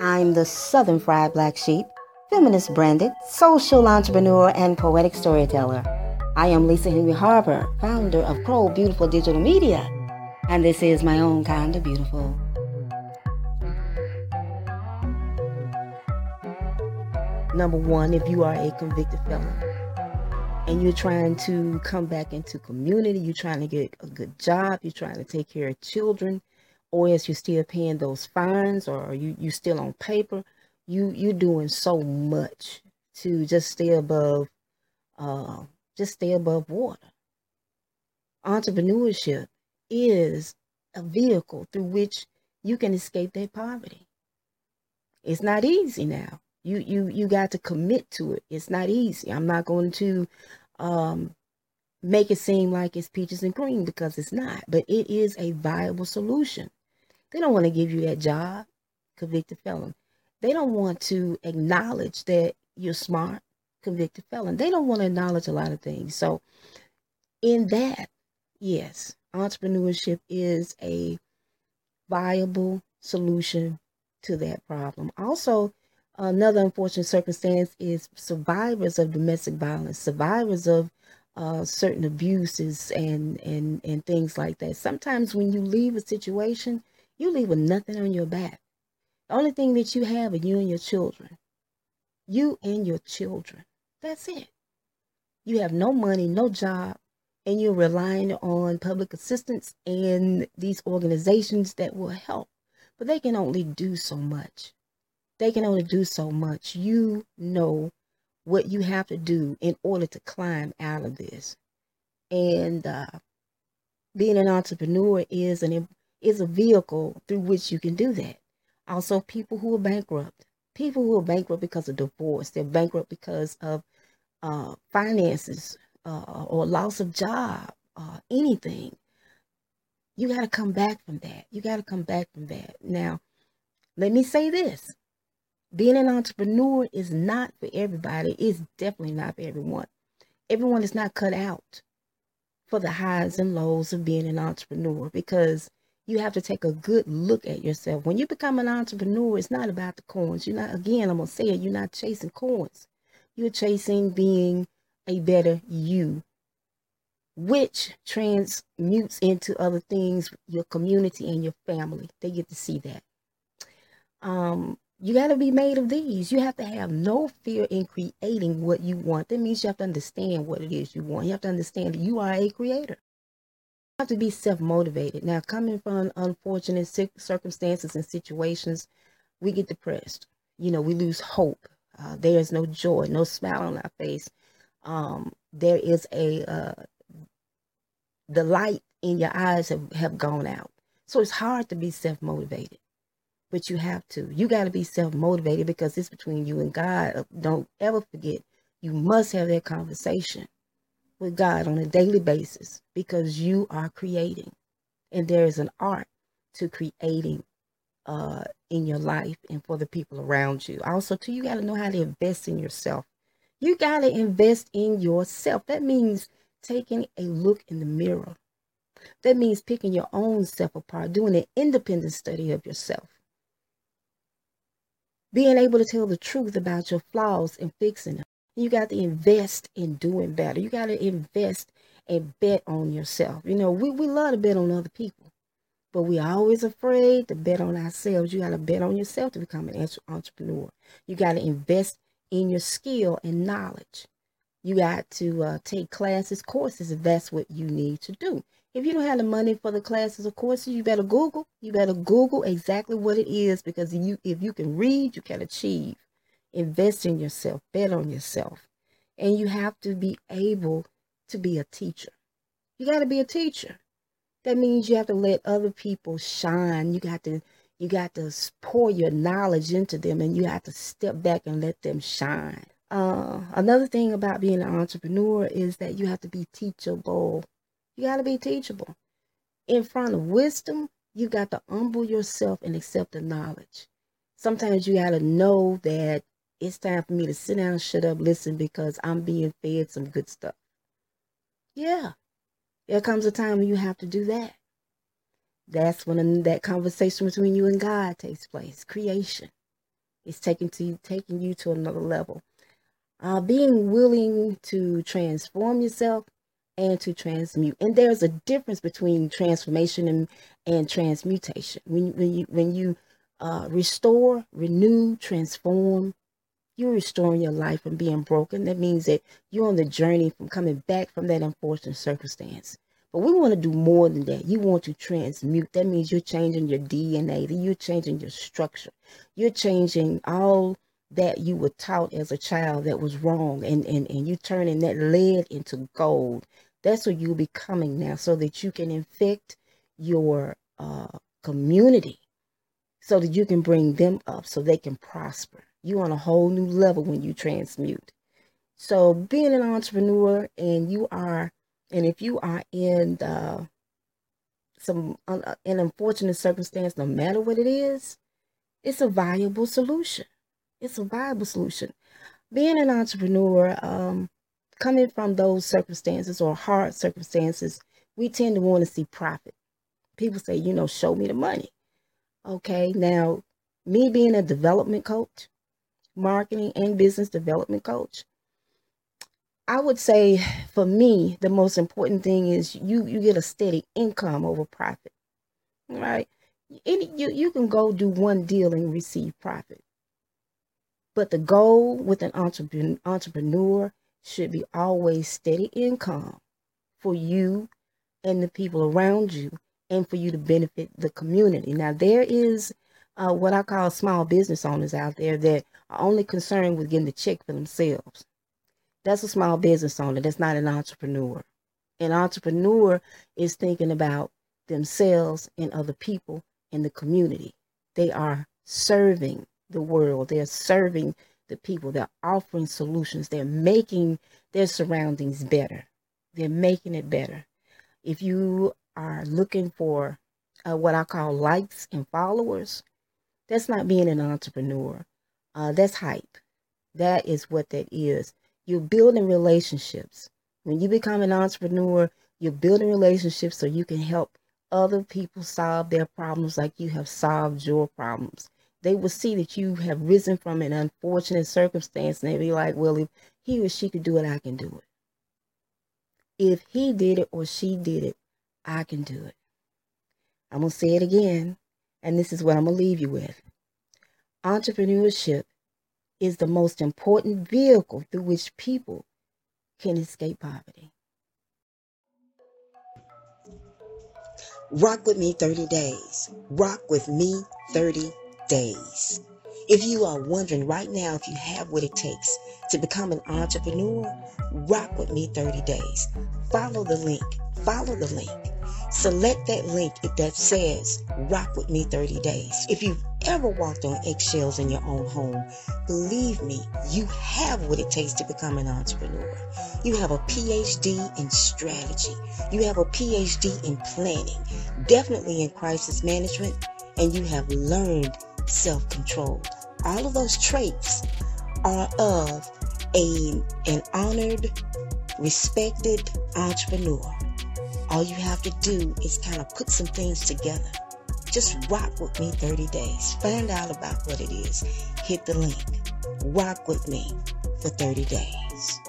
I'm the Southern Fried Black Sheep, feminist branded, social entrepreneur, and poetic storyteller. I am Lisa Henry Harper, founder of Crow Beautiful Digital Media, and this is my own kind of beautiful. Number one, if you are a convicted felon and you're trying to come back into community, you're trying to get a good job, you're trying to take care of children, or as you're still paying those fines or you you still on paper? You you're doing so much to just stay above uh just stay above water. Entrepreneurship is a vehicle through which you can escape that poverty. It's not easy now. You you you got to commit to it. It's not easy. I'm not going to um make it seem like it's peaches and cream because it's not but it is a viable solution they don't want to give you that job, convicted felon. They don't want to acknowledge that you're smart, convicted felon. They don't want to acknowledge a lot of things. So, in that, yes, entrepreneurship is a viable solution to that problem. Also, another unfortunate circumstance is survivors of domestic violence, survivors of uh, certain abuses and and and things like that. Sometimes when you leave a situation, you leave with nothing on your back. The only thing that you have are you and your children. You and your children. That's it. You have no money, no job, and you're relying on public assistance and these organizations that will help. But they can only do so much. They can only do so much. You know what you have to do in order to climb out of this. And uh, being an entrepreneur is an is a vehicle through which you can do that. Also, people who are bankrupt, people who are bankrupt because of divorce, they're bankrupt because of uh, finances uh, or loss of job, uh, anything. You got to come back from that. You got to come back from that. Now, let me say this being an entrepreneur is not for everybody, it's definitely not for everyone. Everyone is not cut out for the highs and lows of being an entrepreneur because you have to take a good look at yourself. When you become an entrepreneur, it's not about the coins. You're not, again, I'm going to say it, you're not chasing coins. You're chasing being a better you, which transmutes into other things, your community and your family. They get to see that. You got to be made of these. You have to have no fear in creating what you want. That means you have to understand what it is you want. You have to understand that you are a creator You have to be self-motivated. Now, coming from unfortunate circumstances and situations, we get depressed. You know, we lose hope. Uh, there is no joy, no smile on our face. Um, there is a uh, the light in your eyes have, have gone out. So it's hard to be self-motivated, but you have to. You got to be self-motivated because it's between you and God. Don't ever forget. You must have that conversation with God on a daily basis because you are creating. And there is an art to creating uh, in your life and for the people around you. Also, too, you got to know how to invest in yourself. You got to invest in yourself. That means taking a look in the mirror. That means picking your own self apart, doing an independent study of yourself. Being able to tell the truth about your flaws and fixing them. You got to invest in doing better. You got to invest and bet on yourself. You know, we, we love to bet on other people, but we're always afraid to bet on ourselves. You got to bet on yourself to become an entrepreneur. You got to invest in your skill and knowledge. You got to uh, take classes, courses, if that's what you need to do. If you don't have the money for the classes or courses, you better Google. You better Google exactly what it is because you, if you can read, you can achieve invest in yourself, bet on yourself. And you have to be able to be a teacher. You got to be a teacher. That means you have to let other people shine. You got to you got to pour your knowledge into them and you have to step back and let them shine. Uh, another thing about being an entrepreneur is that you have to be teachable. You got to be teachable. In front of wisdom, you got to humble yourself and accept the knowledge. Sometimes you got to know that it's time for me to sit down, shut up, listen because I'm being fed some good stuff. Yeah. There comes a time when you have to do that. That's when that conversation between you and God takes place. Creation is taking to taking you to another level. Uh, being willing to transform yourself and to transmute. And there's a difference between transformation and, and transmutation. When, when you when you uh, restore, renew, transform, you're restoring your life from being broken. That means that you're on the journey from coming back from that unfortunate circumstance. But we want to do more than that. You want to transmute. That means you're changing your DNA. You're changing your structure. You're changing all that you were taught as a child that was wrong. And, and, and you're turning that lead into gold. That's what you're becoming now so that you can infect your uh, community so that you can bring them up so they can prosper. You're on a whole new level when you transmute. So being an entrepreneur and you are and if you are in the, some uh, an unfortunate circumstance, no matter what it is, it's a viable solution. It's a viable solution. Being an entrepreneur, um, coming from those circumstances or hard circumstances, we tend to want to see profit. People say, you know, show me the money. Okay, now me being a development coach, marketing and business development coach, I would say for me, the most important thing is you you get a steady income over profit. Right? Any you, you can go do one deal and receive profit. But the goal with an entrepreneur, should be always steady income for you and the people around you and for you to benefit the community. Now, there is uh, what I call small business owners out there that are only concerned with getting the check for themselves. That's a small business owner. That's not an entrepreneur. An entrepreneur is thinking about themselves and other people in the community. They are serving the world. They're serving the people. They're offering solutions. They're making their surroundings better. They're making it better. If you are looking for uh, what I call likes and followers, that's not being an entrepreneur. Uh, that's hype. That is what that is. You're building relationships. When you become an entrepreneur, you're building relationships so you can help other people solve their problems like you have solved your problems. They will see that you have risen from an unfortunate circumstance and they'll be like, well, if he or she could do it, I can do it. If he did it or she did it, I can do it. I'm going to say it again, and this is what I'm going to leave you with. Entrepreneurship is the most important vehicle through which people can escape poverty. Rock with me 30 days. Rock with me 30 days. If you are wondering right now if you have what it takes to become an entrepreneur, rock with me 30 days. Follow the link. Follow the link. Select that link that says rock with me 30 days. If you've ever walked on eggshells in your own home, believe me, you have what it takes to become an entrepreneur. You have a PhD in strategy. You have a PhD in planning, definitely in crisis management, and you have learned self-control. All of those traits are of a, an honored, respected entrepreneur. All you have to do is kind of put some things together just rock with me 30 days. Find out about what it is. Hit the link. Rock with me for 30 days.